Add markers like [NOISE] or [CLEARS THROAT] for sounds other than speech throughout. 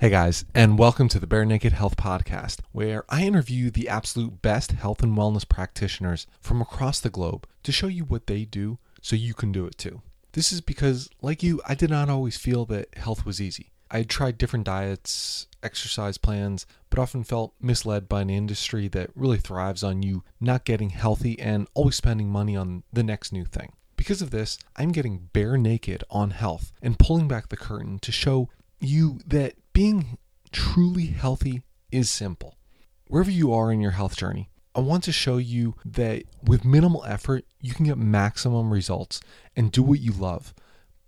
Hey guys, and welcome to the Bare Naked Health Podcast, where I interview the absolute best health and wellness practitioners from across the globe to show you what they do so you can do it too. This is because, like you, I did not always feel that health was easy. I had tried different diets, exercise plans, but often felt misled by an industry that really thrives on you not getting healthy and always spending money on the next new thing. Because of this, I'm getting bare naked on health and pulling back the curtain to show you that being truly healthy is simple. Wherever you are in your health journey, I want to show you that with minimal effort, you can get maximum results and do what you love.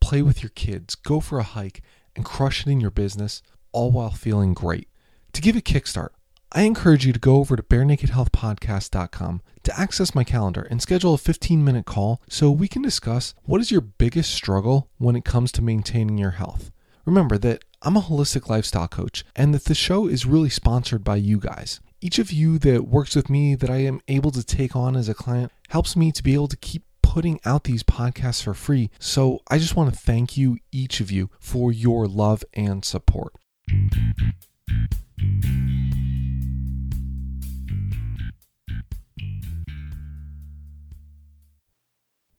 Play with your kids, go for a hike, and crush it in your business, all while feeling great. To give a kickstart, I encourage you to go over to barenakedhealthpodcast.com to access my calendar and schedule a 15 minute call so we can discuss what is your biggest struggle when it comes to maintaining your health. Remember that I'm a holistic lifestyle coach and that the show is really sponsored by you guys. Each of you that works with me that I am able to take on as a client helps me to be able to keep putting out these podcasts for free. So I just want to thank you, each of you, for your love and support.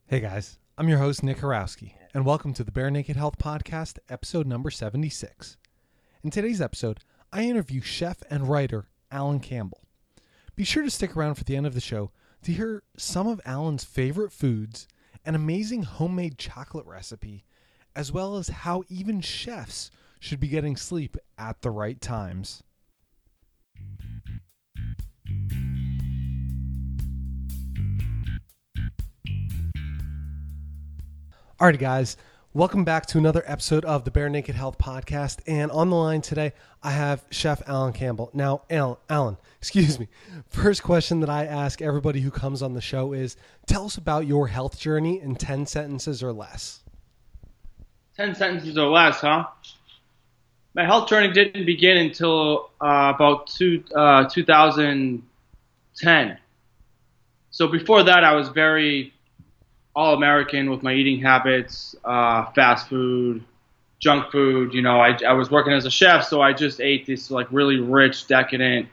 Hey guys, I'm your host, Nick Horowski, and welcome to the Bare Naked Health Podcast, episode number 76. In today's episode, I interview chef and writer Alan Campbell. Be sure to stick around for the end of the show to hear some of Alan's favorite foods, an amazing homemade chocolate recipe, as well as how even chefs should be getting sleep at the right times. Alrighty, guys, welcome back to another episode of the Bare Naked Health Podcast. And on the line today, I have Chef Alan Campbell. Now, Alan, Alan, [LAUGHS] excuse me. First question that I ask everybody who comes on the show is tell us about your health journey in 10 sentences or less. 10 sentences or less, huh? My health journey didn't begin until uh, about two, uh, 2010. So before that, I was very all American with my eating habits, uh, fast food, junk food. You know, I, I was working as a chef, so I just ate this like really rich, decadent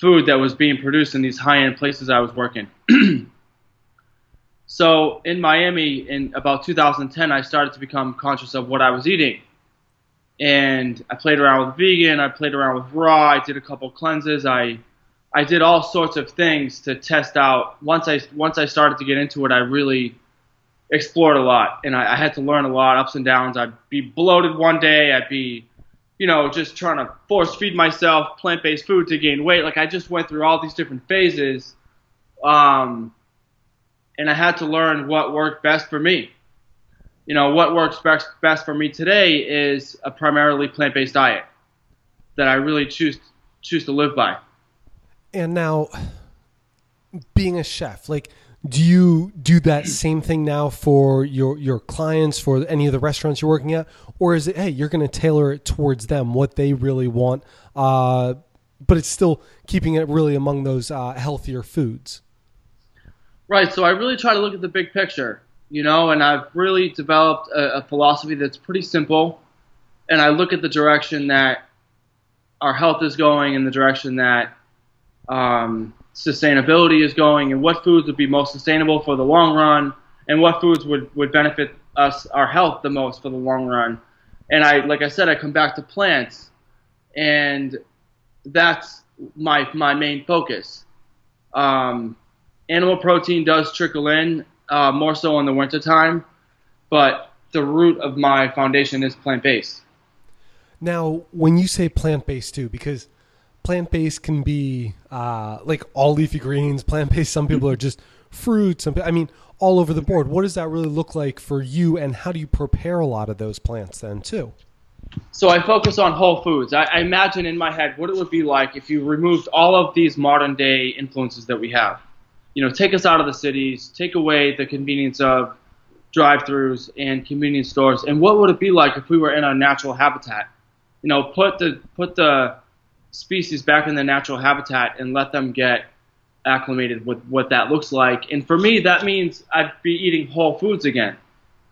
food that was being produced in these high end places I was working. [CLEARS THROAT] so in Miami in about 2010, I started to become conscious of what I was eating. And I played around with vegan, I played around with raw, I did a couple cleanses, I I did all sorts of things to test out. Once I once I started to get into it, I really explored a lot, and I, I had to learn a lot, ups and downs. I'd be bloated one day, I'd be, you know, just trying to force feed myself plant-based food to gain weight. Like I just went through all these different phases, um, and I had to learn what worked best for me. You know, what works best best for me today is a primarily plant-based diet that I really choose choose to live by. And now, being a chef, like, do you do that same thing now for your your clients for any of the restaurants you're working at, or is it hey you're going to tailor it towards them what they really want, uh, but it's still keeping it really among those uh, healthier foods? Right. So I really try to look at the big picture, you know, and I've really developed a, a philosophy that's pretty simple, and I look at the direction that our health is going in the direction that um, sustainability is going and what foods would be most sustainable for the long run and what foods would, would benefit us, our health, the most for the long run. And I, like I said, I come back to plants, and that's my my main focus. Um, animal protein does trickle in uh, more so in the wintertime, but the root of my foundation is plant based. Now, when you say plant based too, because plant based can be uh, like all leafy greens. Plant based, some people are just fruits. Some, I mean, all over the board. What does that really look like for you, and how do you prepare a lot of those plants then too? So I focus on whole foods. I, I imagine in my head what it would be like if you removed all of these modern day influences that we have. You know, take us out of the cities, take away the convenience of drive-throughs and convenience stores, and what would it be like if we were in a natural habitat? You know, put the put the species back in their natural habitat and let them get acclimated with what that looks like. And for me, that means I'd be eating whole foods again.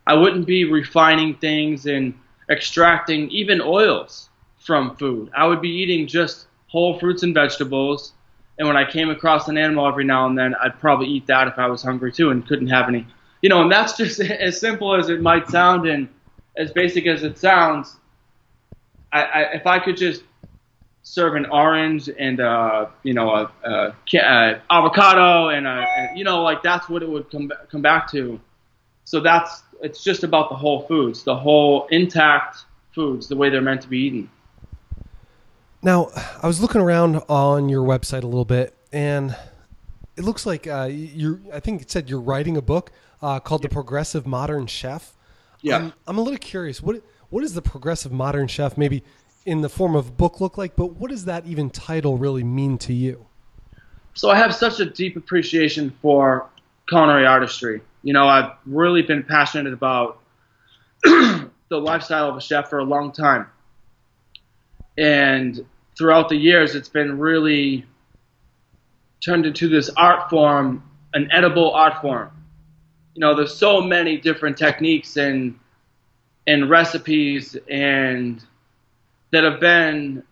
I wouldn't be refining things and extracting even oils. from food. I would be eating just whole fruits and vegetables. And when I came across an animal every now and then, I'd probably eat that if I was hungry too and couldn't have any. You know, and that's just [LAUGHS] as simple as it might sound and as basic as it sounds. I, I if I could just serve an orange and uh, you know a, a, a avocado and, a, and you know like that's what it would come come back to. So that's it's just about the whole foods, the whole intact foods, the way they're meant to be eaten. Now, I was looking around on your website a little bit, and it looks like uh, you're. I think it said you're writing a book uh, called "The Progressive Modern Chef." Yeah, I'm, I'm a little curious. What what is the progressive modern chef? Maybe in the form of book look like, but what does that even title really mean to you? So I have such a deep appreciation for culinary artistry. You know, I've really been passionate about [CLEARS THROAT] the lifestyle of a chef for a long time. And throughout the years, it's been really turned into this art form, an edible art form. You know, there's so many different techniques and and recipes and that have been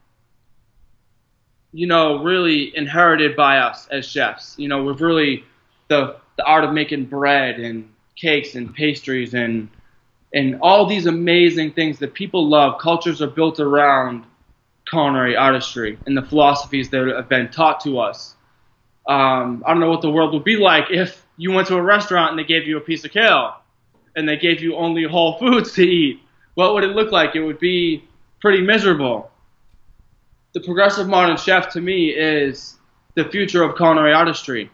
you know really inherited by us as chefs. You know, we've really the the art of making bread and cakes and pastries and and all these amazing things that people love. Cultures are built around culinary artistry and the philosophies that have been taught to us. Um, I don't know what the world would be like if you went to a restaurant and they gave you a piece of kale and they gave you only whole foods to eat. What would it look like? It would be pretty miserable. The progressive modern chef to me is the future of culinary artistry.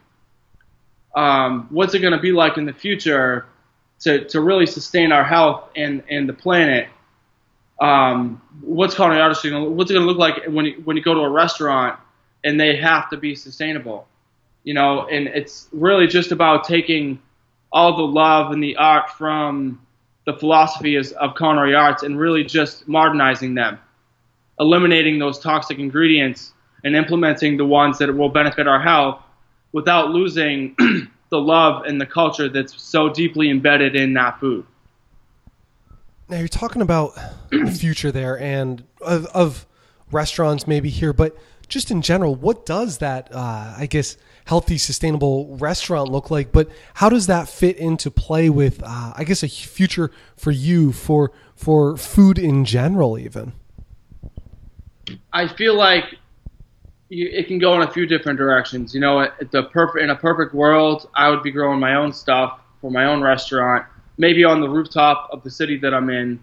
Um, what's it going to be like in the future to, to really sustain our health and, and the planet? Um, what's culinary artistry? going? What's it going to look like when you, when you go to a restaurant and they have to be sustainable? You know, and it's really just about taking all the love and the art from the philosophy is, of culinary arts and really just modernizing them, eliminating those toxic ingredients and implementing the ones that will benefit our health without losing [CLEARS THROAT] the love and the culture that's so deeply embedded in that food. Now you're talking about [CLEARS THROAT] the future there and of, of, restaurants maybe here, but just in general, what does that, uh, I guess, healthy, sustainable restaurant look like? But how does that fit into play with, uh, I guess, a future for you for for food in general, even? I feel like you, it can go in a few different directions. You know, the perfect in a perfect world, I would be growing my own stuff for my own restaurant, maybe on the rooftop of the city that I'm in,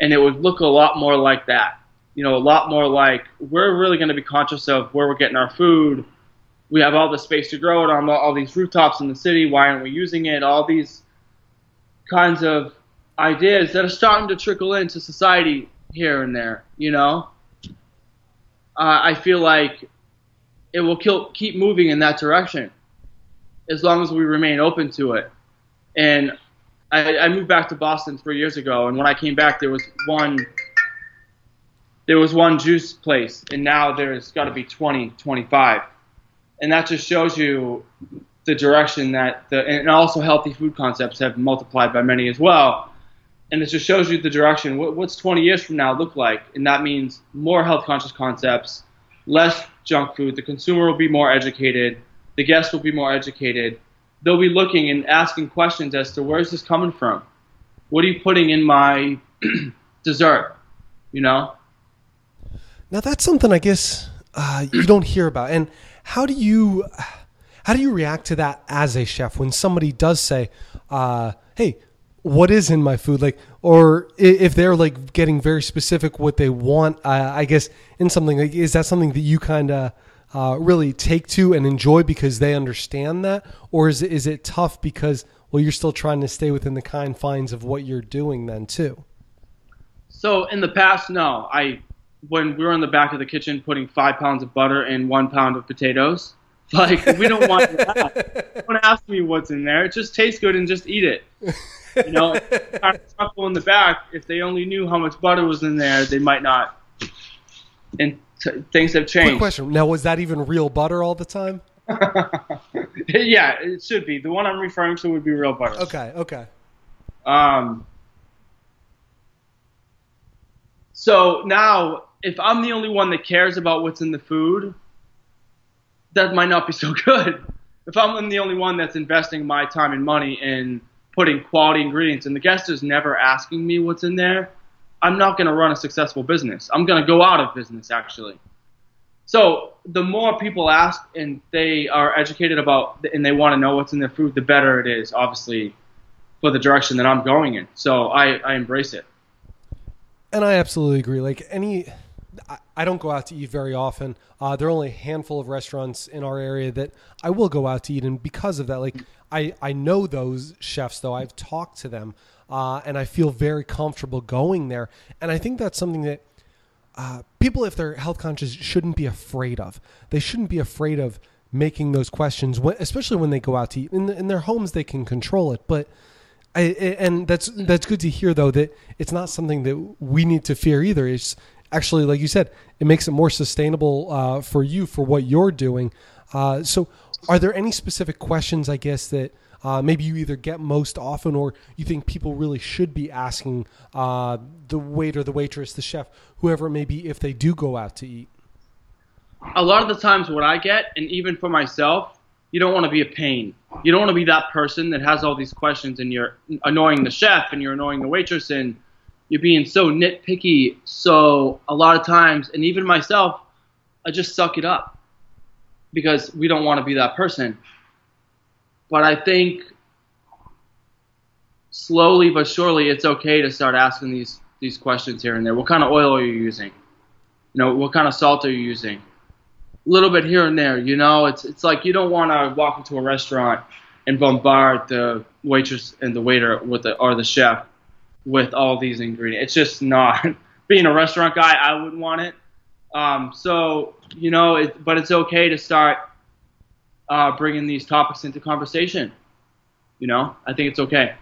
and it would look a lot more like that. You know, a lot more like we're really going to be conscious of where we're getting our food we have all the space to grow it on all these rooftops in the city. Why aren't we using it? All these kinds of ideas that are starting to trickle into society here and there. You know, uh, I feel like it will kill, keep moving in that direction as long as we remain open to it. And I, I moved back to Boston three years ago, and when I came back, there was one there was one juice place, and now there's got to be 20, 25 and that just shows you the direction that the and also healthy food concepts have multiplied by many as well. And it just shows you the direction. What, what's 20 years from now look like? And that means more health conscious concepts, less junk food. The consumer will be more educated. The guests will be more educated. They'll be looking and asking questions as to where's this coming from? What are you putting in my [CLEARS THROAT] dessert? You know. Now that's something I guess uh, you don't hear about, and how do you how do you react to that as a chef when somebody does say, uh, "Hey, what is in my food?" Like, or if they're like getting very specific what they want, uh, I guess in something like is that something that you kind of uh, really take to and enjoy because they understand that, or is is it tough because well you're still trying to stay within the confines of what you're doing then too? So in the past, no, I when we were in the back of the kitchen putting five pounds of butter and one pound of potatoes. [LAUGHS] Like we don't want that. Don't ask me what's in there. It just tastes good and just eat it. You know, kind of chuckle in the back. If they only knew how much butter was in there, they might not. And t- things have changed. Quick question. Now, was that even real butter all the time? [LAUGHS] yeah, it should be. The one I'm referring to would be real butter. Okay. Okay. Um. So now if I'm the only one that cares about what's in the food, that might not be so [LAUGHS] good. If I'm the only one that's investing my time and money in putting quality ingredients and the guest is never asking me what's in there, I'm not going to run a successful business. I'm going to go out of business actually. So the more people ask and they are educated about and they want to know what's in their food, the better it is, obviously, for the direction that I'm going in. So I, I embrace it. And I absolutely agree. Like any, I don't go out to eat very often. Uh, there are only a handful of restaurants in our area that I will go out to eat, and because of that, like I, I know those chefs though. I've talked to them, uh, and I feel very comfortable going there. And I think that's something that uh, people, if they're health conscious, shouldn't be afraid of. They shouldn't be afraid of making those questions, especially when they go out to eat. In, in their homes, they can control it, but. I, and that's that's good to hear though that it's not something that we need to fear either. It's actually, like you said, it makes it more sustainable uh, for you for what you're doing. Uh, so, are there any specific questions, I guess, that uh, maybe you either get most often or you think people really should be asking uh, the waiter, the waitress, the chef, whoever it may be, if they do go out to eat? A lot of the times, what I get, and even for myself, you don't want to be a pain. You don't want to be that person that has all these questions and you're annoying the chef and you're annoying the waitress and you're being so nitpicky. So a lot of times, and even myself, I just suck it up because we don't want to be that person. But I think slowly but surely, it's okay to start asking these these questions here and there. What kind of oil are you using? You know, what kind of salt are you using? A little bit here and there. You know, it's it's like you don't want to walk into a restaurant and bombard the waitress and the waiter with the or the chef with all these ingredients. It's just not. [LAUGHS] Being a restaurant guy, I wouldn't want it. Um, so you know, it, but it's okay to start uh, bringing these topics into conversation. You know, I think it's okay.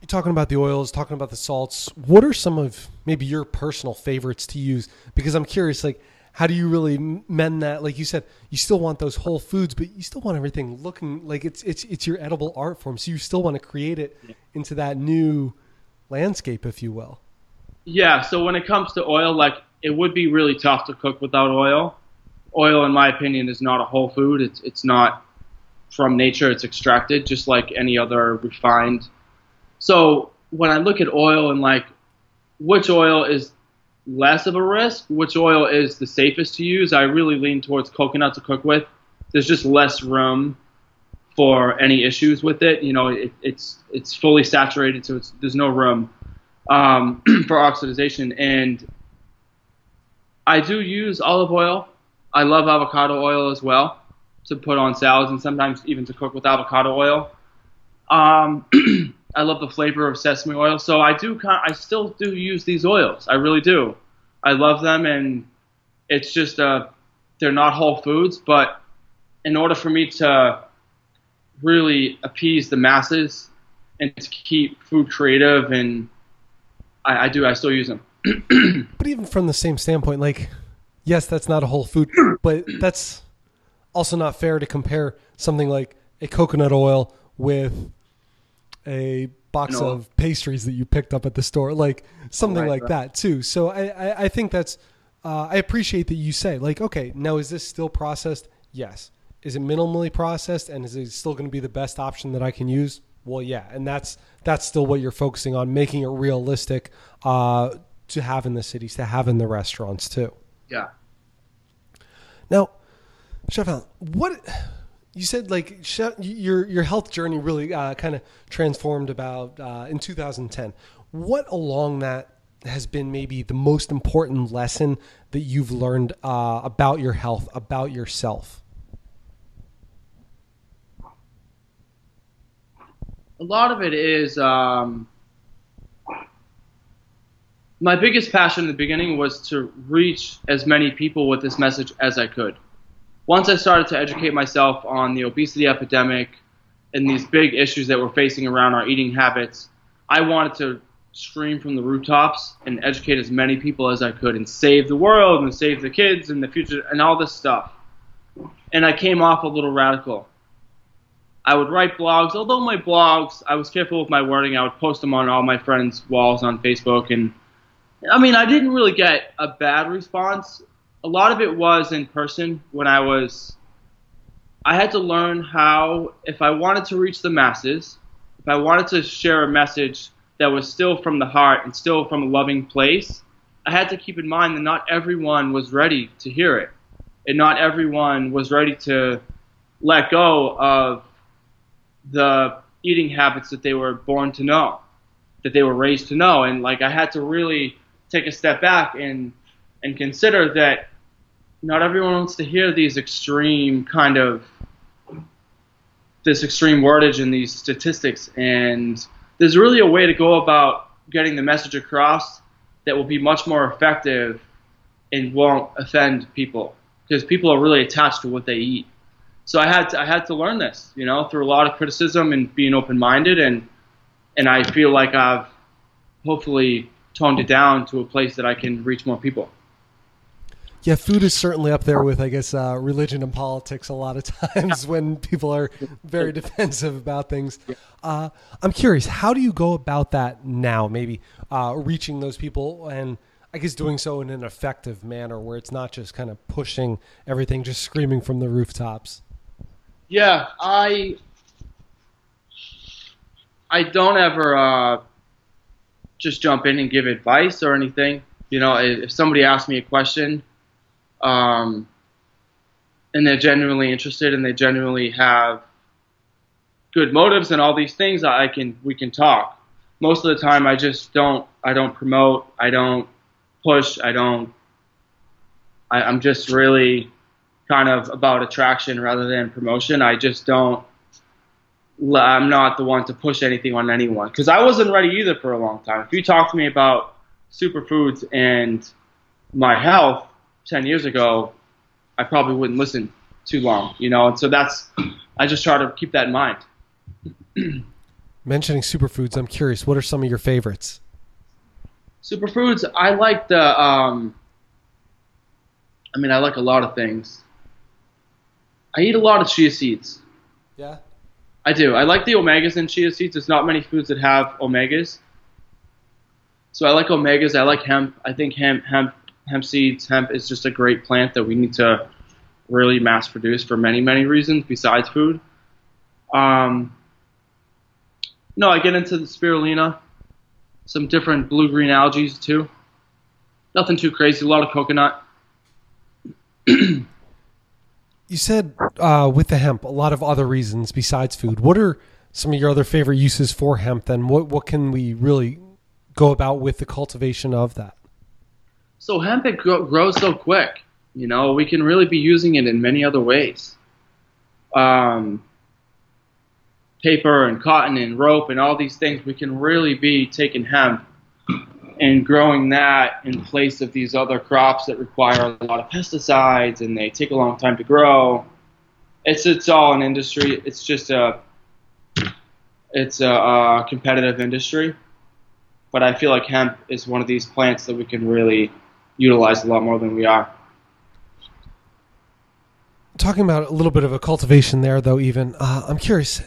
You're talking about the oils, talking about the salts. What are some of maybe your personal favorites to use? Because I'm curious, like, how do you really mend that? Like you said, you still want those whole foods, but you still want everything looking like it's it's it's your edible art form. So you still want to create it into that new landscape, if you will. Yeah. So when it comes to oil, like it would be really tough to cook without oil. Oil, in my opinion, is not a whole food. It's it's not from nature. It's extracted, just like any other refined. So when I look at oil and like which oil is less of a risk. Which oil is the safest to use? I really lean towards coconut to cook with. There's just less room for any issues with it. You know, it, it's it's fully saturated, so there's no room um, [CLEARS THROAT] for oxidation. And I do use olive oil. I love avocado oil as well to put on salads and sometimes even to cook with avocado oil. Um, [CLEARS THROAT] I love the flavor of sesame oil, so I do. I still do use these oils. I really do. I love them, and it's just uh, they're not whole foods, but in order for me to really appease the masses and to keep food creative, and I, I do. I still use them. [CLEARS THROAT] but even from the same standpoint, like, yes, that's not a whole food, [CLEARS THROAT] but that's also not fair to compare something like a coconut oil with a box no. of pastries that you picked up at the store, like something right, like right. that too. So I, I, I think that's uh, I appreciate that you say like, okay, now is this still processed? Yes. Is it minimally processed, and is it still going to be the best option that I can use? Well, yeah, and that's that's still what you're focusing on, making it realistic uh, to have in the cities, to have in the restaurants too. Yeah. Now, Chef Alan, what you said like your your health journey really uh, kind of transformed about uh, in 2010. What along that has been maybe the most important lesson that you've learned uh, about your health, about yourself? A lot of it is um, my biggest passion in the beginning was to reach as many people with this message as I could once I started to educate myself on the obesity epidemic and these big issues that we're facing around our eating habits, I wanted to scream from the rooftops and educate as many people as I could and save the world and save the kids and the future and all this stuff. And I came off a little radical. I would write blogs, although my blogs, I was careful with my wording. I would post them on all my friends' walls on Facebook and I mean, I didn't really get a bad response. A lot of it was in person when I was. I had to learn how, if I wanted to reach the masses, if I wanted to share a message that was still from the heart and still from a loving place, I had to keep in mind that not everyone was ready to hear it. And not everyone was ready to let go of the eating habits that they were born to know, that they were raised to know. And like I had to really take a step back and and consider that not everyone wants to hear these extreme kind of this extreme wordage and these statistics and there's really a way to go about getting the message across that will be much more effective and won't offend people because people are really attached to what they eat. So I had to, I had to learn this, you know, through a lot of criticism and being open-minded and and I feel like I've hopefully toned it down to a place that I can reach more people. Yeah, food is certainly up there with, I guess, uh, religion and politics a lot of [LAUGHS] times when people are very defensive about things. Uh, I'm curious, how do you go about that now? Maybe uh, reaching those people and I guess doing so in an effective manner where it's not just kind of pushing everything, just screaming from the rooftops. Yeah, I I don't ever uh, just jump in and give advice or anything. You know, if somebody asks me a question, um, and they're genuinely interested and they genuinely have good motives and all these things, I can we can talk. Most of the time, I just don't I don't promote, I don't push, I don't. I, I'm just really kind of about attraction rather than promotion. I just don't. I'm not the one to push anything on anyone because I wasn't ready either for a long time. If you talk to me about superfoods and my health, 10 years ago, I probably wouldn't listen too long, you know. And so that's, I just try to keep that in mind. [CLEARS THROAT] Mentioning superfoods, I'm curious, what are some of your favorites? Superfoods, I like the, um, I mean, I like a lot of things. I eat a lot of chia seeds. Yeah. I do. I like the omegas in chia seeds. There's not many foods that have omegas. So I like omegas. I like hemp. I think hemp, hemp hemp seeds, hemp is just a great plant that we need to really mass produce for many, many reasons besides food. Um, no, I get into the spirulina, some different blue green algae too. Nothing too crazy. A lot of coconut. [CLEARS THROAT] you said uh, with the hemp, a lot of other reasons besides food. What are some of your other favorite uses for hemp? Then what what can we really go about with the cultivation of that? So hemp it grows so quick. You know, we can really be using it in many other ways. Um, paper and cotton and rope and all these things, we can really be taking hemp and growing that in place of these other crops that require a lot of pesticides and they take a long time to grow. It's it's all an industry. It's just a it's a, a competitive industry, but I feel like hemp is one of these plants that we can really utilized a lot more than we are. Talking about a little bit of a cultivation there, though, even uh, I'm curious,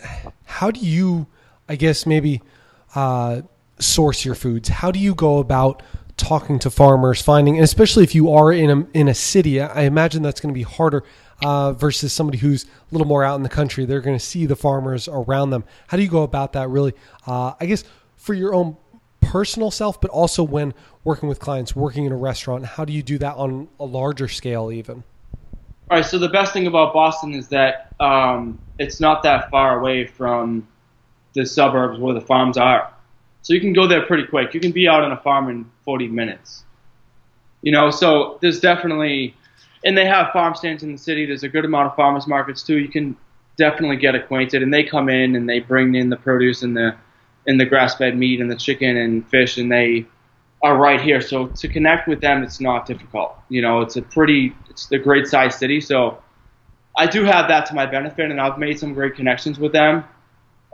how do you, I guess, maybe uh, source your foods? How do you go about talking to farmers, finding, and especially if you are in a in a city, I imagine that's going to be harder uh, versus somebody who's a little more out in the country. They're going to see the farmers around them. How do you go about that? Really, uh, I guess for your own personal self, but also when working with clients, working in a restaurant? How do you do that on a larger scale, even? All right. So the best thing about Boston is that um, it's not that far away from the suburbs where the farms are. So you can go there pretty quick. You can be out on a farm in 40 minutes. You know, so there's definitely, and they have farm stands in the city. There's a good amount of farmers markets too. You can definitely get acquainted, and they come in and they bring in the produce and the and the grass-fed meat and the chicken and fish, and they are right here. So to connect with them, it's not difficult. You know, it's a pretty, it's a great sized city. So I do have that to my benefit, and I've made some great connections with them.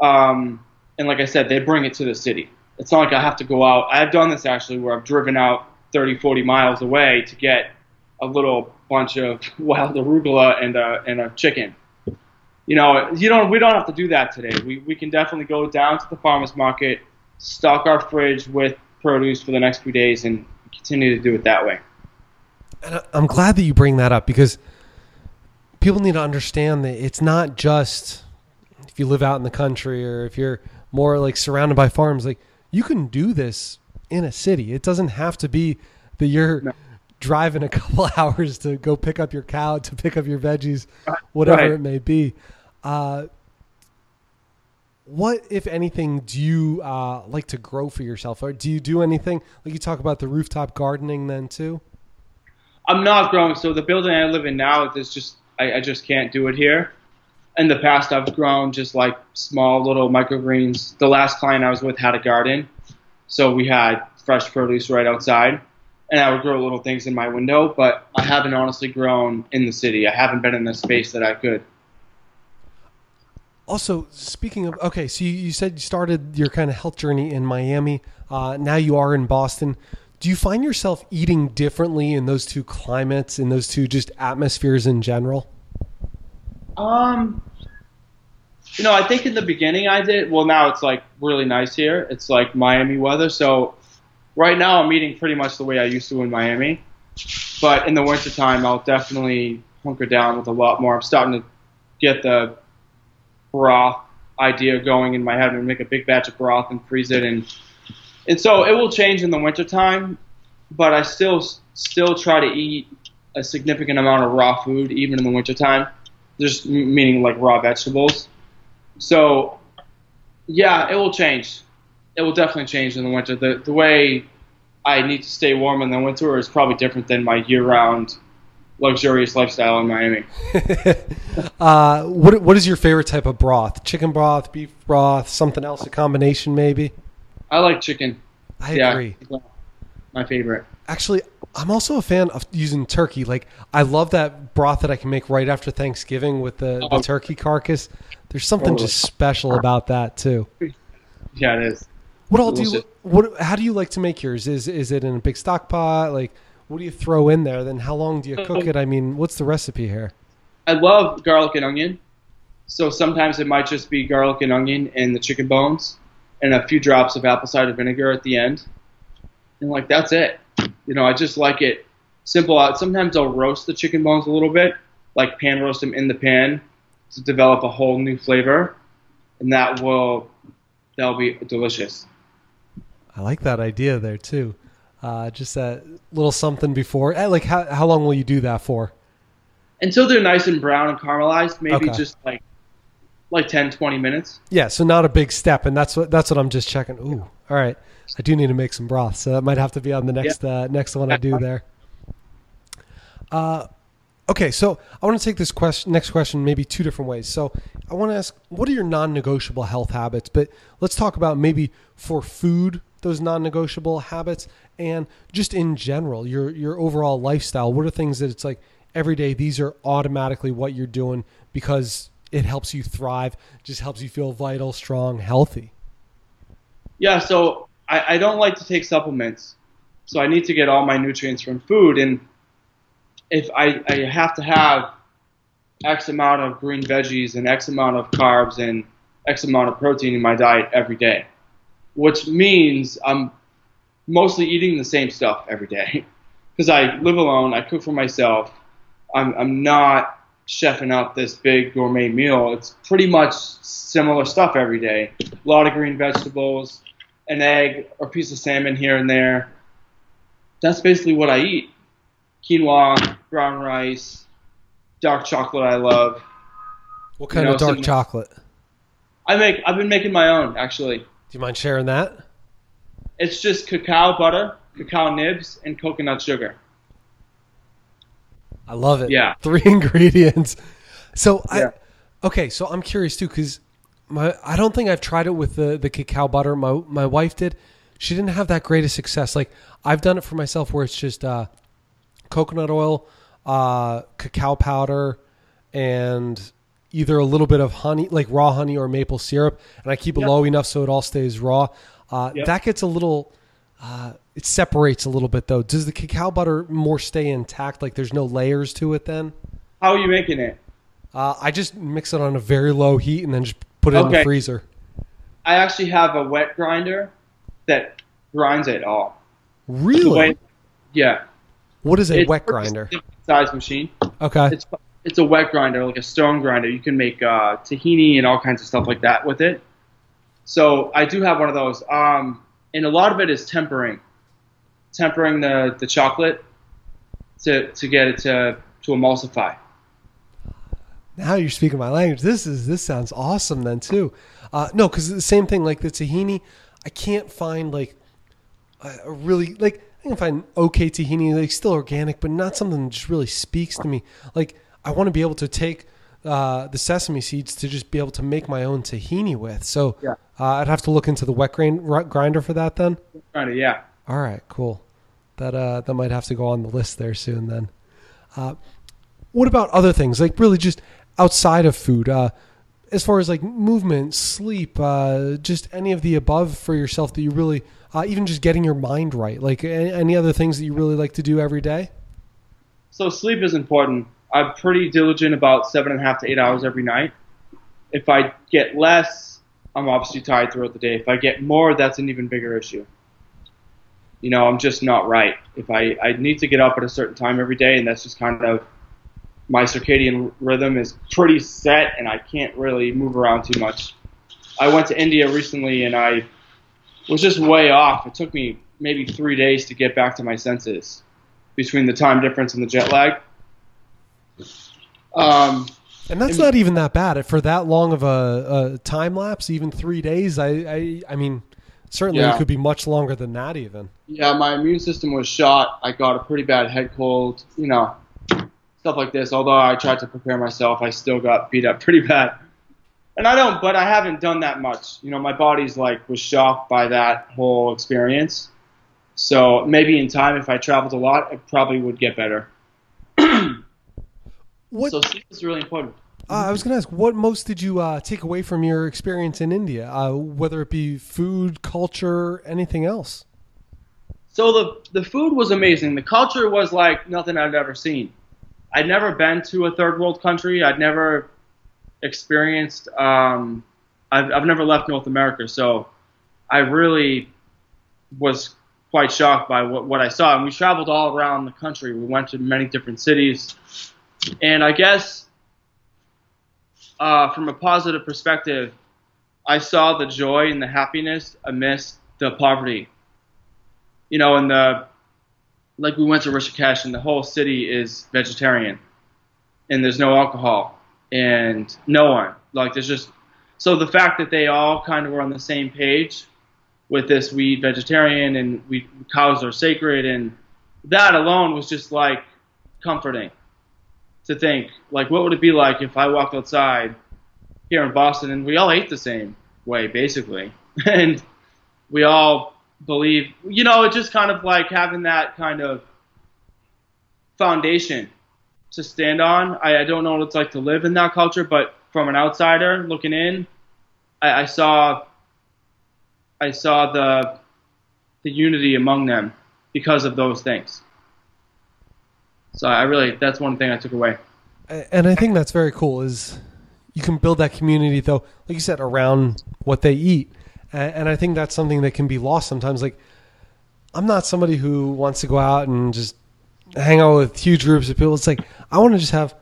Um, and like I said, they bring it to the city. It's not like I have to go out. I've done this actually where I've driven out 30, 40 miles away to get a little bunch of [LAUGHS] wild arugula and a, and a chicken you know, you don't. We don't have to do that today. We we can definitely go down to the farmers market, stock our fridge with produce for the next few days, and continue to do it that way. And I'm glad that you bring that up because people need to understand that it's not just if you live out in the country or if you're more like surrounded by farms. Like you can do this in a city. It doesn't have to be that you're No. driving a [LAUGHS] couple hours to go pick up your cow, to pick up your veggies, uh, whatever Right. it may be. Uh, what, if anything, do you uh, like to grow for yourself? Or do you do anything like you talk about the rooftop gardening then too? I'm not growing. So the building I live in now is just I, I just can't do it here. In the past, I've grown just like small little microgreens. The last client I was with had a garden, so we had fresh produce right outside, and I would grow little things in my window. But I haven't honestly grown in the city. I haven't been in the space that I could. Also, speaking of, okay, so you, you said you started your kind of health journey in Miami. Uh, now you are in Boston. Do you find yourself eating differently in those two climates, in those two just atmospheres in general? Um, you know, I think in the beginning I did. Well, now it's like really nice here. It's like Miami weather. So right now I'm eating pretty much the way I used to in Miami. But in the wintertime, I'll definitely hunker down with a lot more. I'm starting to get the broth idea going in my head and make a big batch of broth and freeze it and and so it will change in the wintertime, but I still still try to eat a significant amount of raw food even in the wintertime just meaning like raw vegetables. So, yeah, it will change. It will definitely change in the winter. The the way I need to stay warm in the winter is probably different than my year-round luxurious lifestyle in Miami. [LAUGHS] uh, what What is your favorite type of broth? Chicken broth, beef broth, something else, a combination maybe? I like chicken. I yeah, agree. my favorite. Actually, I'm also a fan of using turkey. Like, I love that broth that I can make right after Thanksgiving with the, the Oh. turkey carcass. There's something Totally. just special about that too. Yeah, it is. What all do you? What? How do you like to make yours? Is is it in a big stock pot? Like, what do you throw in there? Then how long do you cook it? I mean, what's the recipe here? I love garlic and onion. So sometimes it might just be garlic and onion and the chicken bones and a few drops of apple cider vinegar at the end. And like that's it. You know, I just like it simple. Sometimes I'll roast the chicken bones a little bit, like pan roast them in the pan to develop a whole new flavor, and that will that'll be delicious. I like that idea there too. Uh, just that little something before. eh, Like, how how long will you do that for? Until they're nice and brown and caramelized, maybe Okay. just like like 10, 20 minutes. Yeah, so not a big step, and that's what that's what I'm just checking. Ooh, all right. I do need to make some broth, so that might have to be on the next uh, next one I do there. Uh, okay, so I want to take this question next question maybe two different ways. So I want to ask, what are your non-negotiable health habits? But let's talk about maybe for food those non-negotiable habits, and just in general your your overall lifestyle. What are things that it's like every day? These are automatically what you're doing because it helps you thrive, just helps you feel vital, strong, healthy. Yeah, so I, I don't like to take supplements. So I need to get all my nutrients from food. And if I, I have to have X amount of green veggies and X amount of carbs and X amount of protein in my diet every day, which means I'm mostly eating the same stuff every day. [LAUGHS] Because I live alone, I cook for myself. I'm, I'm not chefing up this big gourmet meal. It's pretty much similar stuff every day. A lot of green vegetables, an egg or piece of salmon here and there. That's basically what I eat. Quinoa, brown rice, dark chocolate I love. What kind know, of dark chocolate? I make I've been making my own actually. Do you mind sharing that? It's just cacao butter, cacao nibs, and coconut sugar. I love it. Yeah. Three [LAUGHS] ingredients. So Yeah. I okay, so I'm curious too cuz my I don't think I've tried it with the the cacao butter. My my wife did. She didn't have that great a success. Like I've done it for myself where it's just uh coconut oil, uh cacao powder and either a little bit of honey, like raw honey or maple syrup, and I keep it Yep. low enough so it all stays raw. Uh, Yep. That gets a little, uh, it separates a little bit though. Does the cacao butter more stay intact? Like there's no layers to it then? How are you making it? Uh, I just mix it on a very low heat and then just put it in the freezer. I actually have a wet grinder that grinds it all. Really? way, Yeah. What is a It's wet grinder? Size machine. Okay. It's it's a wet grinder, like a stone grinder. You can make uh, tahini and all kinds of stuff like that with it. So I do have one of those. Um, and a lot of it is tempering, tempering the, the chocolate to, to get it to, to emulsify. Now you're speaking my language. This is this sounds awesome then too. Uh, no, because the same thing like the tahini, I can't find like a a really like I can find okay tahini like still organic, but not something that just really speaks to me. Like I want to be able to take uh, the sesame seeds to just be able to make my own tahini with. So Yeah. uh, I'd have to look into the wet grain r- grinder for that then. Grinder, yeah. All right, cool. That uh, that might have to go on the list there soon. Then, uh, what about other things like really just outside of food? Uh, as far as like movement, sleep, uh, just any of the above for yourself that you really, uh, even just getting your mind right. Like any, any other things that you really like to do every day. So sleep is important. I'm pretty diligent about seven and a half to eight hours every night. If I get less, I'm obviously tired throughout the day. If I get more, that's an even bigger issue. You know, I'm just not right. If I, I need to get up at a certain time every day, and that's just kind of my circadian rhythm is pretty set, and I can't really move around too much. I went to India recently, and I was just way off. It took me maybe three days to get back to my senses between the time difference and the jet lag. Um, And that's mean- not even that bad for that long of a, a time lapse. Even three days. I I, I mean, certainly Yeah. it could be much longer than that. Even. yeah, my immune system was shot. I got a pretty bad head cold, you know, stuff like this. Although I tried to prepare myself, I still got beat up pretty bad. And I don't, but I haven't done that much. You know, my body's like was shocked by that whole experience. So maybe in time, if I traveled a lot, it probably would get better. [CLEARS THROAT] What So sleep is really important. Uh, I was going to ask, what most did you uh, take away from your experience in India? Uh, whether it be food, culture, anything else? So the the food was amazing. The culture was like nothing I'd ever seen. I'd never been to a third world country. I'd never experienced. Um, I've I've never left North America, so I really was quite shocked by what, what I saw. And we traveled all around the country. We went to many different cities, and I guess uh, from a positive perspective, I saw the joy and the happiness amidst the poverty. You know, and the like we went to Rishikesh and the whole city is vegetarian, and there's no alcohol and no one. Like there's just so the fact that they all kind of were on the same page with this we vegetarian and we cows are sacred and that alone was just like comforting to think like what would it be like if I walked outside here in Boston and we all ate the same way basically. [LAUGHS] And we all believe you know it's just kind of like having that kind of foundation to stand on. I, I don't know what it's like to live in that culture but from an outsider looking in I, I saw I saw the the unity among them because of those things so I really that's one thing I took away And I think that's very cool. Is you can build that community though, like you said, around what they eat, and I think that's something that can be lost sometimes. Like I'm not somebody who wants to go out and just hang out with huge groups of people. It's like I want to just have a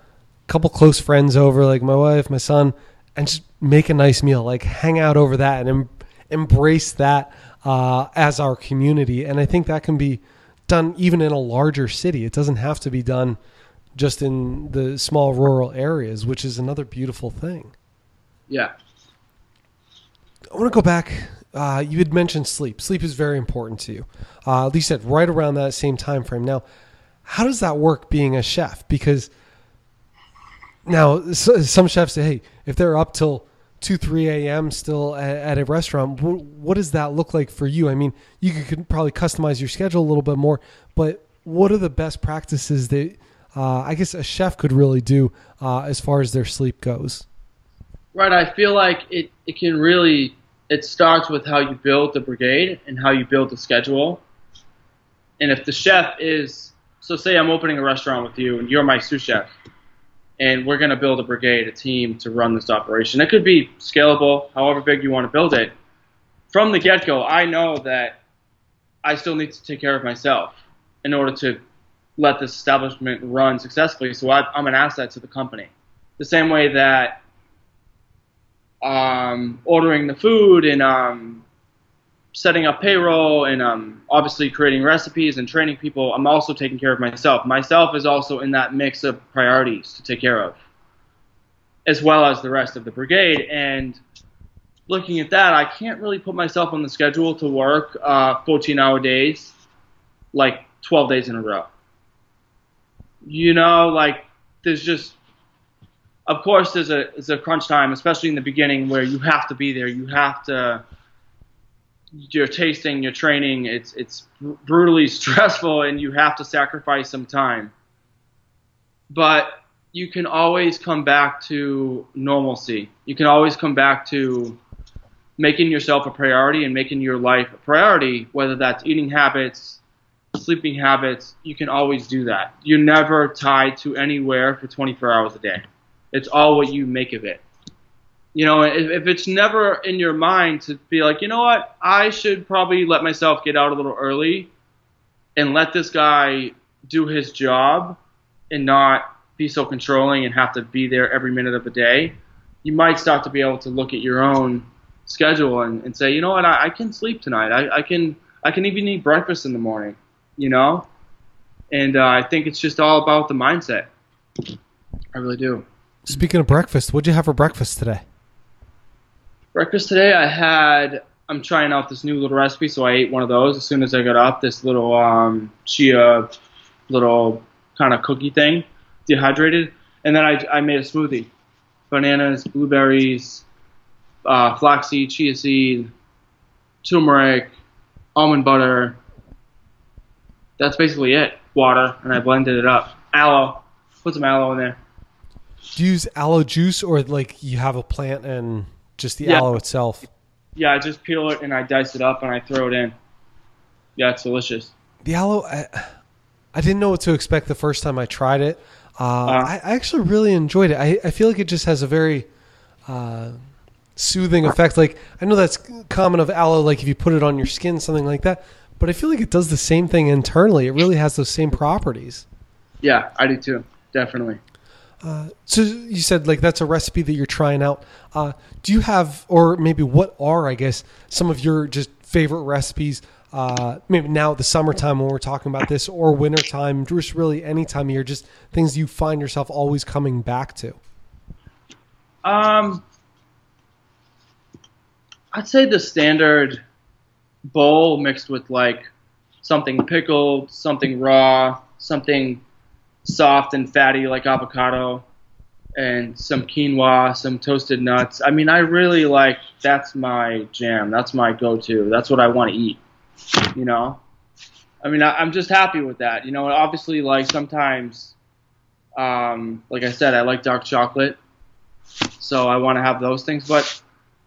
couple close friends over, like my wife, my son, and just make a nice meal. Like hang out over that and em- embrace that uh, as our community. And I think that can be done even in a larger city. It doesn't have to be done just in the small rural areas, which is another beautiful thing. yeah I want to go back. Uh, you had mentioned sleep. Sleep is very important to you. Uh, at least at right around that same time frame. Now, how does that work being a chef? Because now s- some chefs say, hey, if they're up till two, three a.m. still at, at a restaurant, wh- what does that look like for you? I mean, you could, could probably customize your schedule a little bit more, but what are the best practices that uh, I guess a chef could really do uh, as far as their sleep goes? Right. I feel like it, it can really, it starts with how you build the brigade and how you build the schedule. And if the chef is, so say I'm opening a restaurant with you and you're my sous chef, and we're going to build a brigade, a team to run this operation. It could be scalable, however big you want to build it. From the get go, I know that I still need to take care of myself. in order to let this establishment run successfully. So I, I'm an asset to the company. The same way that um, ordering the food and um, setting up payroll and um, obviously creating recipes and training people, I'm also taking care of myself. Myself is also in that mix of priorities to take care of, as well as the rest of the brigade. And looking at that, I can't really put myself on the schedule to work uh, 14 hour days, like 12 days in a row. You know, like there's just of course there's a there's a crunch time, especially in the beginning where you have to be there. You have to you're tasting, you're training. It's it's brutally [LAUGHS] stressful, and you have to sacrifice some time. But you can always come back to normalcy. You can always come back to making yourself a priority and making your life a priority, whether that's eating habits, sleeping habits. You can always do that. You're never tied to anywhere for 24 hours a day. It's all what you make of it. You know, if, if it's never in your mind to be like, you know what, I should probably let myself get out a little early and let this guy do his job and not be so controlling and have to be there every minute of the day, you might start to be able to look at your own schedule and, and say, you know what, I, I can sleep tonight. I, I can I can even eat breakfast in the morning. You know, and uh, I think it's just all about the mindset. I really do. Speaking of breakfast, what'd you have for breakfast today? Breakfast today, I had. I'm trying out this new little recipe, so I ate one of those as soon as I got up. This little um, chia, little kind of cookie thing, dehydrated, and then I, I made a smoothie: bananas, blueberries, uh, flaxseed, chia seed, turmeric, almond butter. That's basically it. Water, and I blended it up. Aloe, put some aloe in there. Do you use aloe juice or like you have a plant and just the Yeah. aloe itself? Yeah, I just peel it and I dice it up and I throw it in. Yeah, it's delicious. The aloe, I, I didn't know what to expect the first time I tried it. Uh, I, I actually really enjoyed it. I, I feel like it just has a very uh, soothing effect. Like I know that's common of aloe, like if you put it on your skin, something like that. But I feel like it does the same thing internally. It really has those same properties. Yeah, I do too. Definitely. So you said like that's a recipe that you're trying out. Uh, do you have, or maybe what are, I guess, some of your just favorite recipes? Uh, maybe now the summertime when we're talking about this, or wintertime, just really any time of year, just things you find yourself always coming back to. Um, I'd say the standard bowl mixed with like something pickled, something raw, something soft and fatty like avocado, and some quinoa, some toasted nuts. I mean, I really like that's my jam. That's my go-to. That's what I want to eat. You know, I mean, I, I'm just happy with that. You know, obviously, like sometimes, um, like I said, I like dark chocolate so I want to have those things. But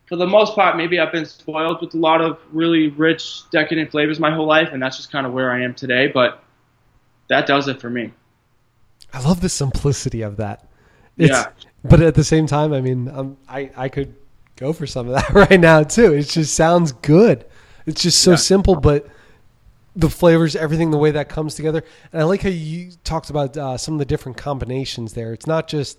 for the most part, maybe I've been spoiled with a lot of really rich, decadent flavors my whole life, and that's just kind of where I am today. But that does it for me. I love the simplicity of that. It's, Yeah. But at the same time, I mean, um, I I could go for some of that [LAUGHS] right now too. It just sounds good. It's just so Yeah. simple, but the flavors, everything, the way that comes together. And I like how you talked about uh, some of the different combinations there. It's not just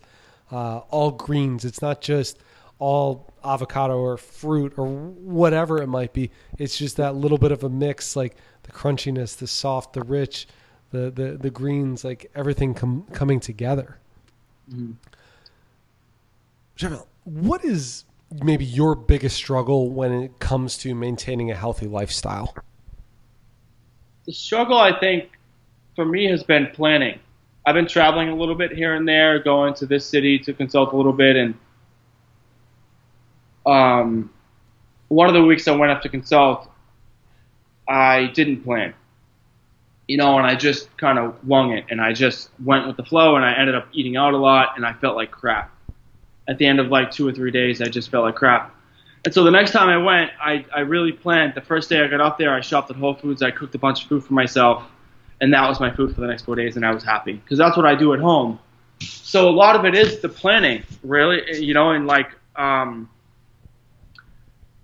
uh, all greens. It's not just all avocado or fruit or whatever it might be. It's just that little bit of a mix, like the crunchiness, the soft, the rich, the the, the greens, like everything com- coming together. Jamil, what is maybe your biggest struggle when it comes to maintaining a healthy lifestyle? The struggle, I think, for me has been planning. I've been traveling a little bit here and there, going to this city to consult a little bit, and um, one of the weeks I went up to consult, I didn't plan. You know, and I just kind of wung it, and I just went with the flow, and I ended up eating out a lot, and I felt like crap. At the end of like two or three days, I just felt like crap. And so the next time I went, I, I really planned. The first day I got up there, I shopped at Whole Foods. I cooked a bunch of food for myself, and that was my food for the next four days, and I was happy because that's what I do at home. So a lot of it is the planning, really, you know, and like um,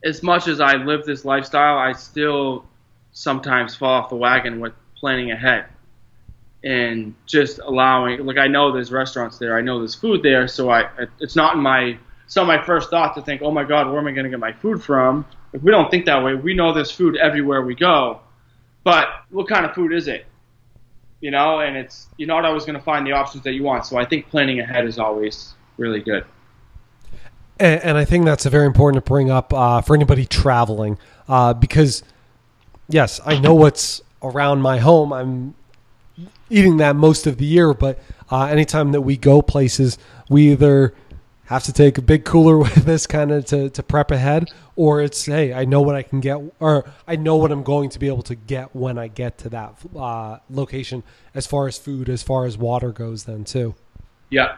as much as I live this lifestyle, I still sometimes fall off the wagon with planning ahead. and just allowing like I know there's restaurants there, I know there's food there, so I it's not in my it's not my first thought to think, oh my God, where am I going to get my food from? Like, we don't think that way. We know there's food everywhere we go, but what kind of food is it? You know, and it's you're not always going to find the options that you want. So I think planning ahead is always really good. And, and I think that's a very important to bring up uh, for anybody traveling, uh, because yes, I know what's around my home. I'm eating that most of the year, but uh, anytime that we go places, we either have to take a big cooler [LAUGHS] with us kind of to, to prep ahead or it's hey i know what i can get or i know what i'm going to be able to get when i get to that uh, location as far as food as far as water goes then too. Yeah.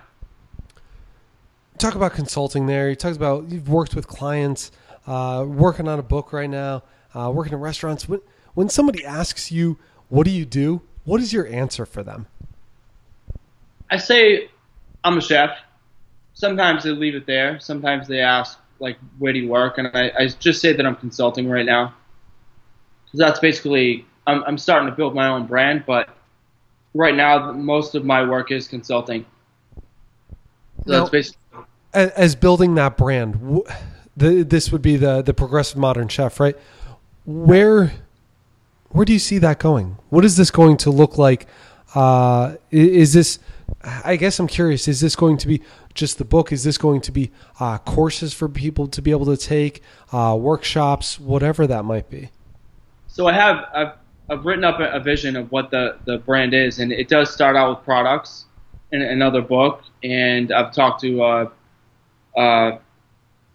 Talk about consulting there. You talked about you've worked with clients uh, working on a book right now uh, working in restaurants. When, when somebody asks you what do you do what is your answer for them i say i'm a chef sometimes they leave it there. Sometimes they ask like, "Where do you work?" And I, I just say that I'm consulting right now, because that's basically I'm, I'm starting to build my own brand. But right now, most of my work is consulting. So now, that's basically as, building that brand. The, this would be the the progressive modern chef, right? Where where do you see that going? What is this going to look like? Uh, is this I guess I'm curious. Is this going to be just the book? Is this going to be uh, courses for people to be able to take, uh, workshops, whatever that might be? So I have I've, I've written up a, vision of what the, the brand is, and it does start out with products in another book. And I've talked to uh, uh,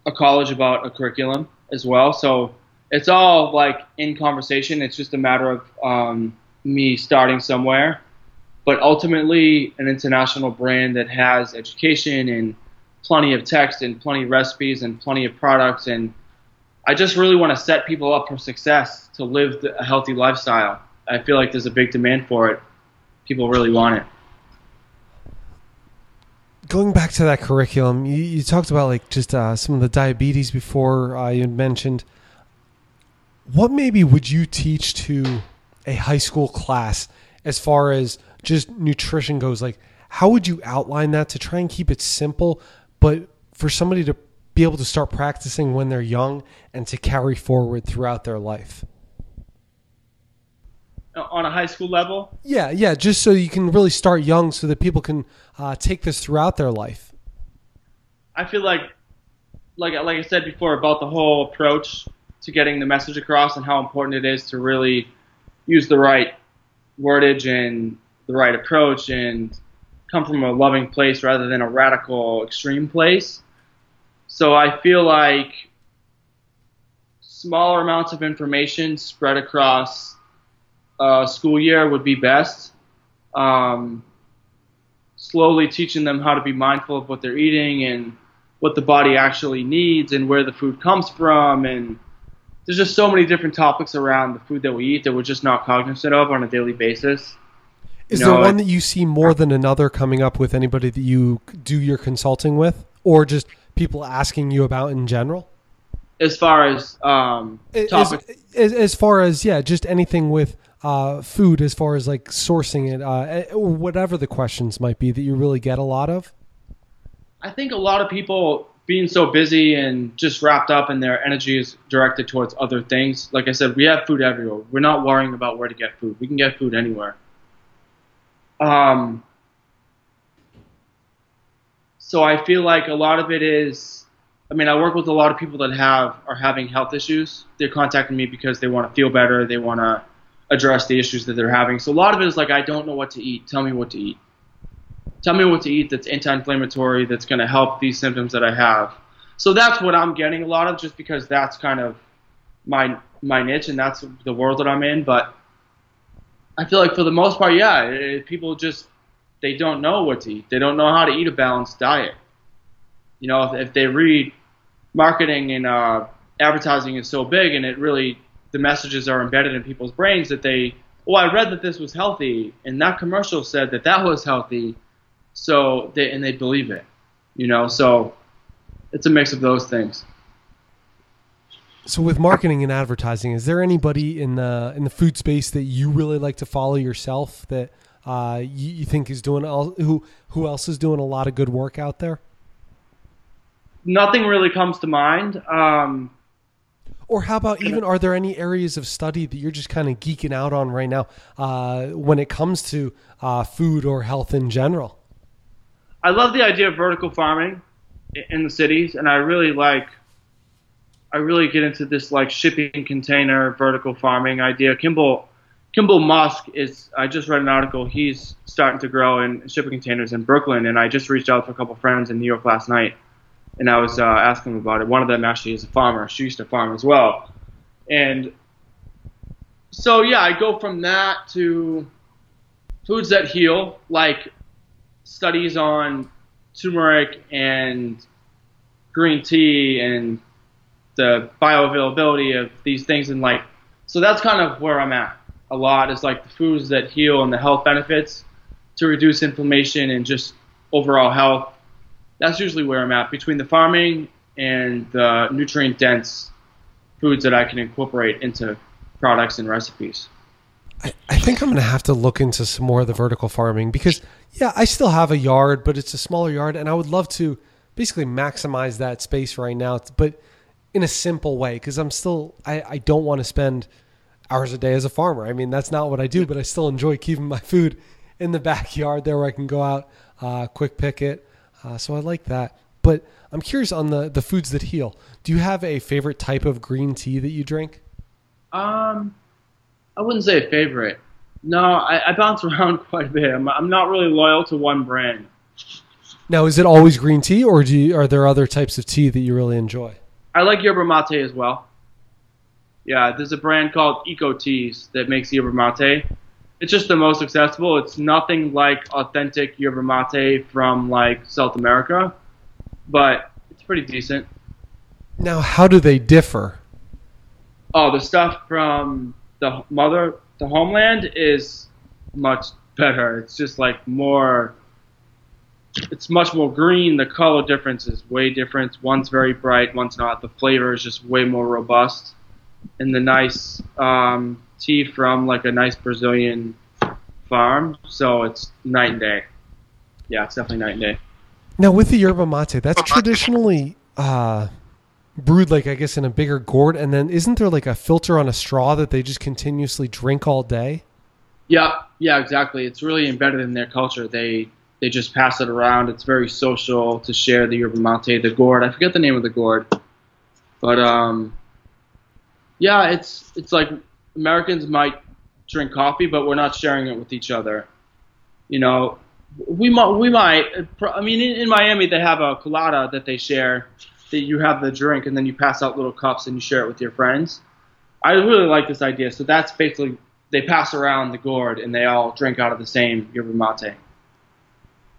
a college about a curriculum as well. So it's all like in conversation. It's just a matter of um, me starting somewhere but ultimately an international brand that has education and plenty of text and plenty of recipes and plenty of products and I just really want to set people up for success to live a healthy lifestyle. I feel like there's a big demand for it. People really want it. Going back to that curriculum, you, you talked about like just uh, some of the diabetes before uh, you mentioned. What maybe would you teach to a high school class as far as just nutrition goes? Like how would you outline that to try and keep it simple but for somebody to be able to start practicing when they're young and to carry forward throughout their life? On a high school level? Yeah yeah just so you can really start young so that people can uh, take this throughout their life. I feel like like like i said before about the whole approach to getting the message across and how important it is to really use the right wordage and the right approach and come from a loving place rather than a radical extreme place. So I feel like smaller amounts of information spread across a school year would be best. Um, slowly teaching them how to be mindful of what they're eating and what the body actually needs and where the food comes from and there's just so many different topics around the food that we eat that we're just not cognizant of on a daily basis. Is there one that you see more than another coming up with anybody that you do your consulting with, or just people asking you about in general? As far as um, topics, as, as, far as yeah, just anything with uh, food, as far as like sourcing it, uh, eh, whatever the questions might be that you really get a lot of. I think a lot of people being so busy and just wrapped up and their energy is directed towards other things. Like I said, we have food everywhere. We're not worrying about where to get food. We can get food anywhere. Um, so I feel like a lot of it is. I mean, I work with a lot of people that have are having health issues. They're contacting me because they want to feel better. They want to address the issues that they're having. So a lot of it is like, I don't know what to eat. Tell me what to eat. Tell me what to eat that's anti-inflammatory that's going to help these symptoms that I have. So that's what I'm getting a lot of, just because that's kind of my my niche and that's the world that I'm in. But I feel like for the most part, yeah, it, people just they don't know what to eat. They don't know how to eat a balanced diet. You know, if, if they read marketing and uh, advertising is so big, and it really the messages are embedded in people's brains that they, oh, I read that this was healthy, and that commercial said that that was healthy, so they and they believe it. You know, so it's a mix of those things. So with marketing and advertising, is there anybody in the in the food space that you really like to follow yourself that uh, you, you think is doing all, who who else is doing a lot of good work out there? Nothing really comes to mind. Um, Or how about even are there any areas of study that you're just kind of geeking out on right now uh, when it comes to uh, food or health in general? I love the idea of vertical farming in the cities, and I really like. I really get into this like shipping container vertical farming idea. Kimball, Kimball Musk is. I just read an article. He's starting to grow in shipping containers in Brooklyn, and I just reached out to a couple friends in New York last night, and I was uh, asking them about it. One of them actually is a farmer. She used to farm as well, and so yeah, I go from that to foods that heal, like studies on turmeric and green tea and the bioavailability of these things and like so that's kind of where I'm at a lot is like the foods that heal and the health benefits to reduce inflammation and just overall health. That's usually where I'm at between the farming and the nutrient dense foods that I can incorporate into products and recipes. I, I think I'm going to have to look into some more of the vertical farming because, yeah, I still have a yard, but it's a smaller yard, and I would love to basically maximize that space right now, but in a simple way because I'm still, I, I don't want to spend hours a day as a farmer. I mean, that's not what I do, but I still enjoy keeping my food in the [LAUGHS] backyard there where I can go out, uh, quick pick it. Uh, so I like that. But I'm curious on the, the foods that heal. Do you have a favorite type of green tea that you drink? Um, I wouldn't say a favorite. No, I, I bounce [LAUGHS] around quite a bit. I'm, I'm not really loyal to one brand. Now, is it always green tea, or do you, are there other types of tea that you really enjoy? I like yerba mate as well. Yeah, there's a brand called Eco Teas that makes yerba mate. It's just the most accessible. It's nothing like authentic yerba mate from like South America, but it's pretty decent. Now, how do they differ? Oh, the stuff from the mother, the homeland is much better. It's just like more. It's much more green. The color difference is way different. One's very bright, one's not. The flavor is just way more robust. And the nice um, tea from like a nice Brazilian farm, so it's night and day. Yeah, it's definitely night and day. Now, with the yerba mate, that's traditionally uh, brewed, like I guess, in a bigger gourd, and then isn't there like a filter on a straw that they just continuously drink all day? Yeah, yeah, exactly. It's really embedded in their culture. They they just pass it around. It's very social to share the yerba mate, the gourd. I forget the name of the gourd, but um, yeah, it's it's like Americans might drink coffee, but we're not sharing it with each other. You know, we might we might. I mean, in, in Miami they have a colada that they share. That you have the drink and then you pass out little cups and you share it with your friends. I really like this idea. So that's basically they pass around the gourd and they all drink out of the same yerba mate.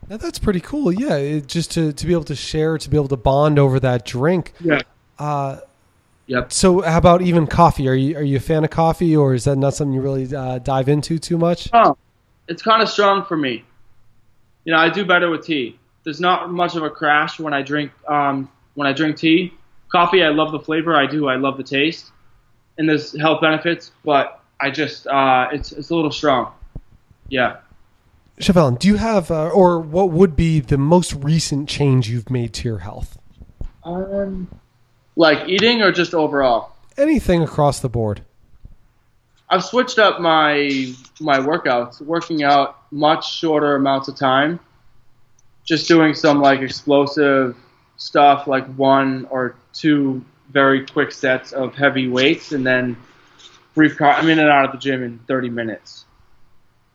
Now, that's pretty cool. Yeah, it, just to, to be able to share, to be able to bond over that drink. Yeah. Uh, Yep. so, how about even coffee? Are you are you a fan of coffee, or is that not something you really uh, dive into too much? Oh, it's kind of strong for me. You know, I do better with tea. There's not much of a crash when I drink um, when I drink tea. Coffee, I love the flavor. I do. I love the taste, and there's health benefits. But I just uh, it's it's a little strong. Yeah. Chevelle, do you have, uh, or what would be the most recent change you've made to your health? Um, like eating or just overall. Anything across the board? I've switched up my my workouts, working out much shorter amounts of time. Just doing some like explosive stuff, like one or two very quick sets of heavy weights, and then brief. I'm in and out of the gym in 30 minutes.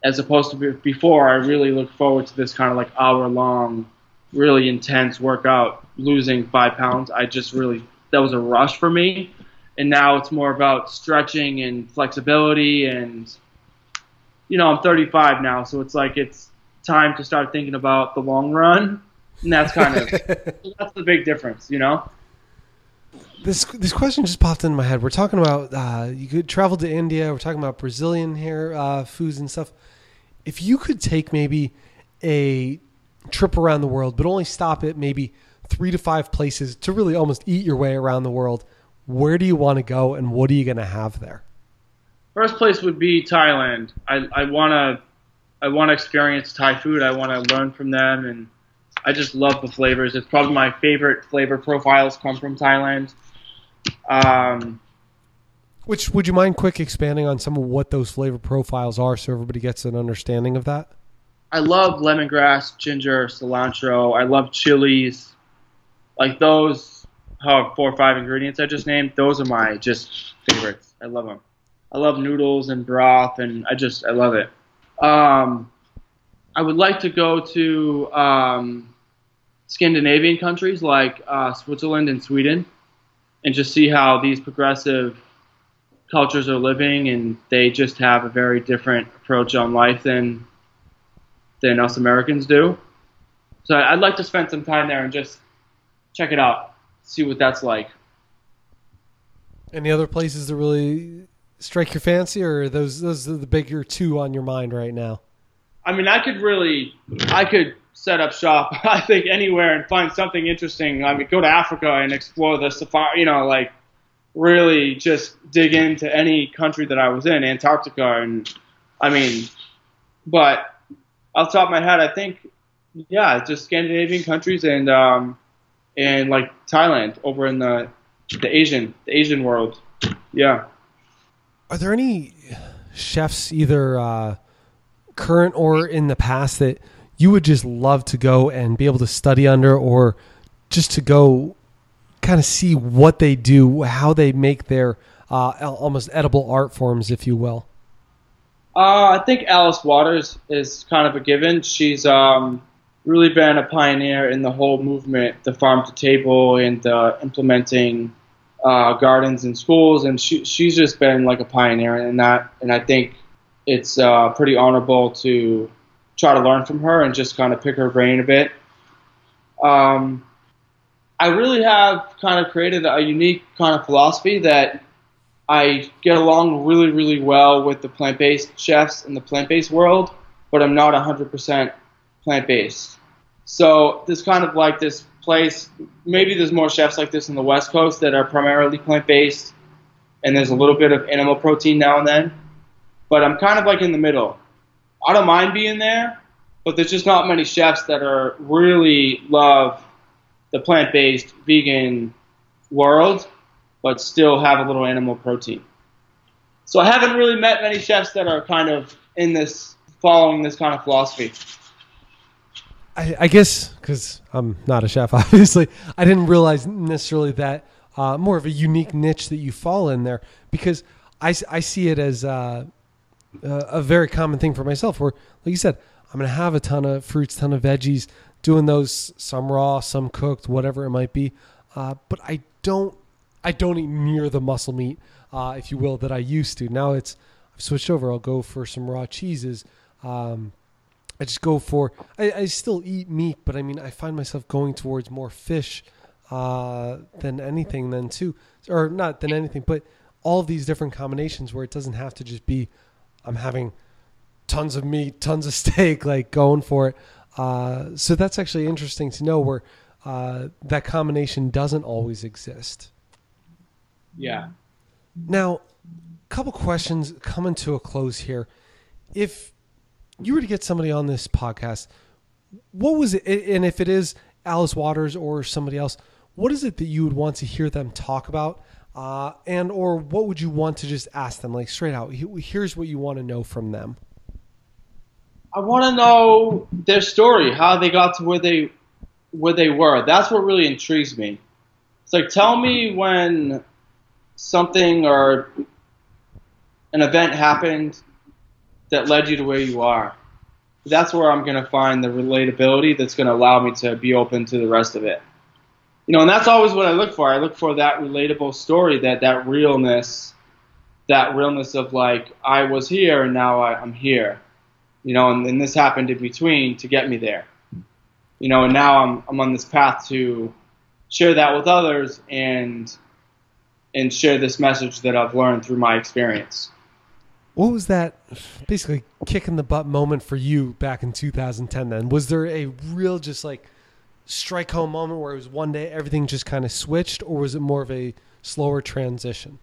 As opposed to be- before, I really look forward to this kind of like hour long, really intense workout, losing five pounds. I just really that was a rush for me and now it's more about stretching and flexibility and you know i'm 35 now so it's like it's time to start thinking about the long run and that's kind of [LAUGHS] that's the big difference you know This this question just popped into my head. We're talking about uh, you could travel to India. We're talking about Brazilian hair uh, foods and stuff. If you could take maybe a trip around the world, but only stop at maybe three to five places to really almost eat your way around the world, where do you want to go, and what are you going to have there? first place would be thailand i, I want to I want to experience Thai food. I want to learn from them, and I just love the flavors. It's probably my favorite flavor profiles come from Thailand. Um, Which would you mind quick expanding on some of what those flavor profiles are, so everybody gets an understanding of that? I love lemongrass, ginger, cilantro. I love chilies. Like those, how four or five ingredients I just named. Those are my just favorites. I love them. I love noodles and broth, and I just I love it. Um, I would like to go to um, Scandinavian countries like uh, Switzerland and Sweden, and just see how these progressive cultures are living, and they just have a very different approach on life than than us Americans do. So I'd like to spend some time there and just check it out, see what that's like. Any other places that really strike your fancy, or those those are the bigger two on your mind right now? I mean, I could really, I could set up shop. [LAUGHS] I think anywhere and find something interesting. I mean, go to Africa and explore the safari. You know, like really just dig into any country that I was in, Antarctica, and I mean, but off top of my head, I think, yeah, just Scandinavian countries and um, and like Thailand over in the the Asian the Asian world. Yeah. Are there any chefs, either uh, current or in the past, that you would just love to go and be able to study under, or just to go kind of see what they do, how they make their uh, almost edible art forms, if you will? Uh, I think Alice Waters is kind of a given. She's um, really been a pioneer in the whole movement, the farm to table, and uh, implementing gardens in schools, and she, she's just been like a pioneer in that. And I think it's uh, pretty honorable to try to learn from her and just kind of pick her brain a bit. Um, I really have kind of created a unique kind of philosophy that I get along really, really well with the plant-based chefs in the plant-based world, but I'm not 100% plant-based. So there's kind of like this place. Maybe there's more chefs like this in the West Coast that are primarily plant-based, and there's a little bit of animal protein now and then. But I'm kind of like in the middle. I don't mind being there, but there's just not many chefs that are really love the plant-based vegan world, but still have a little animal protein. So I haven't really met many chefs that are kind of in this, following this kind of philosophy. I, I guess because I'm not a chef, [LAUGHS] obviously, I didn't realize necessarily that uh, more of a unique niche that you fall in there because I, I see it as uh, a very common thing for myself where, like you said, I'm going to have a ton of fruits, ton of veggies, doing those some raw, some cooked, whatever it might be. Uh, but I don't, I don't eat near the muscle meat, uh, if you will, that I used to. Now it's I've switched over. I'll go for some raw cheeses. Um, I just go for. I, I, still eat meat, but I mean, I find myself going towards more fish uh, than anything. Then too, or not than anything, but all these different combinations where it doesn't have to just be. I'm having tons of meat, [LAUGHS] tons of steak, like going for it. Uh, so that's actually interesting to know where uh, that combination doesn't always exist. Yeah. Now, a couple questions coming to a close here. If you were to get somebody on this podcast, what was it? And if it is Alice Waters or somebody else, what is it that you would want to hear them talk about? Uh, and or what would you want to just ask them, like straight out? Here's what you want to know from them. I want to know their story, how they got to where they where they were. That's what really intrigues me. It's like tell me when something or an event happened that led you to where you are. That's where I'm going to find the relatability that's going to allow me to be open to the rest of it. You know, and that's always what I look for. I look for that relatable story, that that realness, that realness of like I was here and now I, am here. You know, and, and this happened in between to get me there. You know, and now I'm I'm on this path to share that with others and and share this message that I've learned through my experience. What was that basically kick in the butt moment for you back in 2010 then? Was there a real just like strike home moment where it was one day everything just kind of switched or was it more of a slower transition?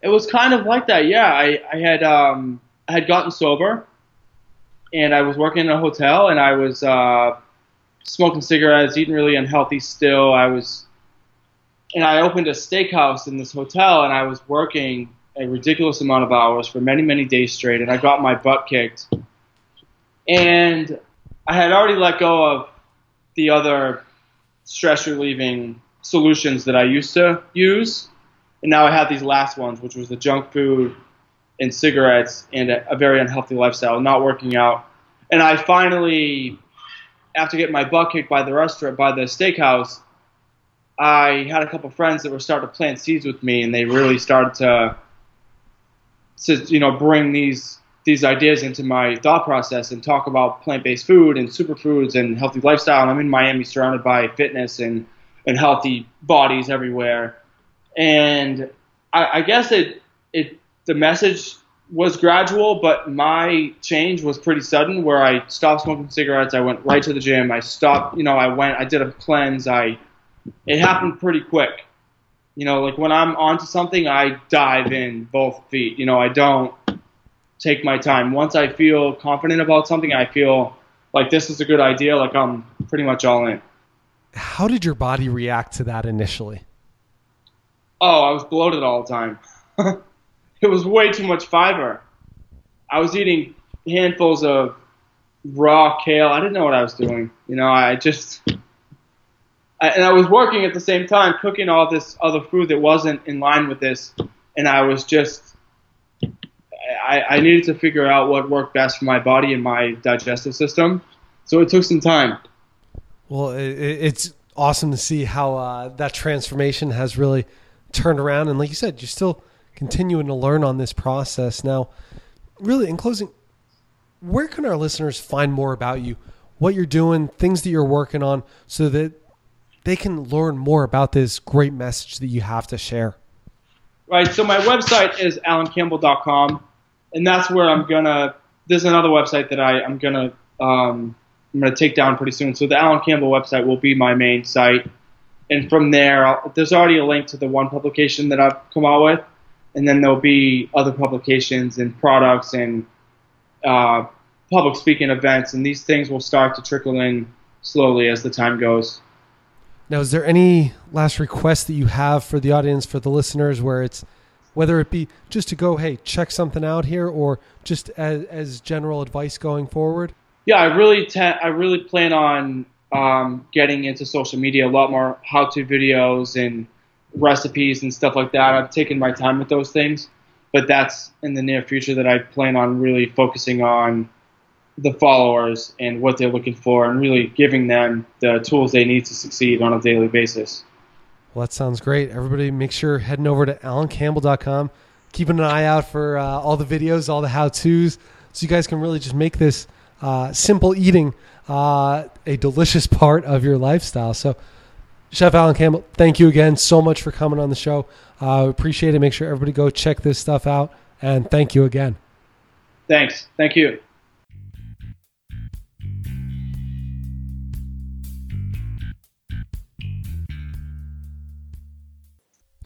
It was kind of like that. Yeah, I, I had um, I had gotten sober and I was working in a hotel, and I was uh, smoking cigarettes, eating really unhealthy. Still, I was, and I opened a steakhouse in this hotel, and I was working a ridiculous amount of hours for many, many days straight, and I got my butt kicked. And I had already let go of the other stress relieving solutions that I used to use, and now I had these last ones, which was the junk food and cigarettes and a, a very unhealthy lifestyle, not working out. And I finally, after getting my butt kicked by the restaurant, by the steakhouse, I had a couple friends that were starting to plant seeds with me, and they really started to, to you know, bring these these ideas into my thought process and talk about plant-based food and superfoods and healthy lifestyle. And I'm in Miami, surrounded by fitness and and healthy bodies everywhere. And I, I guess it it the message was gradual, but my change was pretty sudden. Where I stopped smoking cigarettes, I went right to the gym. I stopped, you know, I went, I did a cleanse. I it happened pretty quick. You know, like when I'm onto something, I dive in both feet. You know, I don't take my time. Once I feel confident about something, I feel like this is a good idea. Like I'm pretty much all in. How did your body react to that initially? Oh, I was bloated all the time. [LAUGHS] it was way too much fiber. I was eating handfuls of raw kale. I didn't know what I was doing. You know, I just I, and I was working at the same time cooking all this other food that wasn't in line with this, and I was just I, I needed to figure out what worked best for my body and my digestive system. So it took some time. Well, it, it's awesome to see how uh, that transformation has really turned around, and like you said, you're still continuing to learn on this process. Now, really, in closing, where can our listeners find more about you, what you're doing, things that you're working on, so that they can learn more about this great message that you have to share? Right. So my website is alancampbell.com, and that's where I'm gonna. There's another website that I'm gonna um, I'm gonna take down pretty soon. So the Alan Campbell website will be my main site, and from there, I'll, there's already a link to the one publication that I've come out with, and then there'll be other publications and products and uh, public speaking events, and these things will start to trickle in slowly as the time goes. Now, is there any last request that you have for the audience, for the listeners, where it's whether it be just to go, hey, check something out here, or just as, as general advice going forward? Yeah, I really, te- I really plan on um, getting into social media a lot more how-to videos and recipes and stuff like that. I've taken my time with those things, but that's in the near future that I plan on really focusing on the followers and what they're looking for and really giving them the tools they need to succeed on a daily basis. Well, that sounds great. Everybody make sure heading over to alancampbell.com, keeping an eye out for uh, all the videos, all the how-tos, so you guys can really just make this uh, simple eating uh, a delicious [LAUGHS] part of your lifestyle. So, Chef Alan Campbell, thank you again so much for coming on the show. Uh, appreciate it. Make sure everybody go check this stuff out. And thank you again. Thanks. Thank you.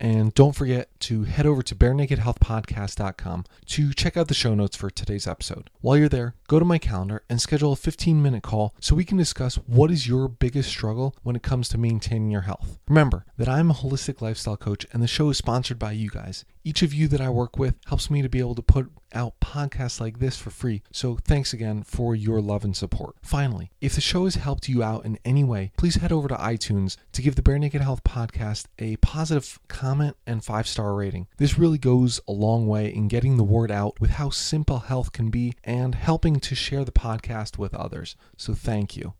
And don't forget to head over to barenakedhealthpodcast.com to check out the show notes for today's episode. While you're there, go to my calendar and schedule a 15 minute call so we can discuss what is your biggest struggle when it comes to maintaining your health. Remember that I'm a holistic lifestyle coach and the show is sponsored by you guys. Each of you that I work with helps me to be able to put out podcasts like this for free. So thanks again for your love and support. Finally, if the show has helped you out in any way, please head over to iTunes to give the Bare Naked Health podcast a positive comment and five star rating. This really goes a long way in getting the word out with how simple health can be and helping to share the podcast with others. So thank you.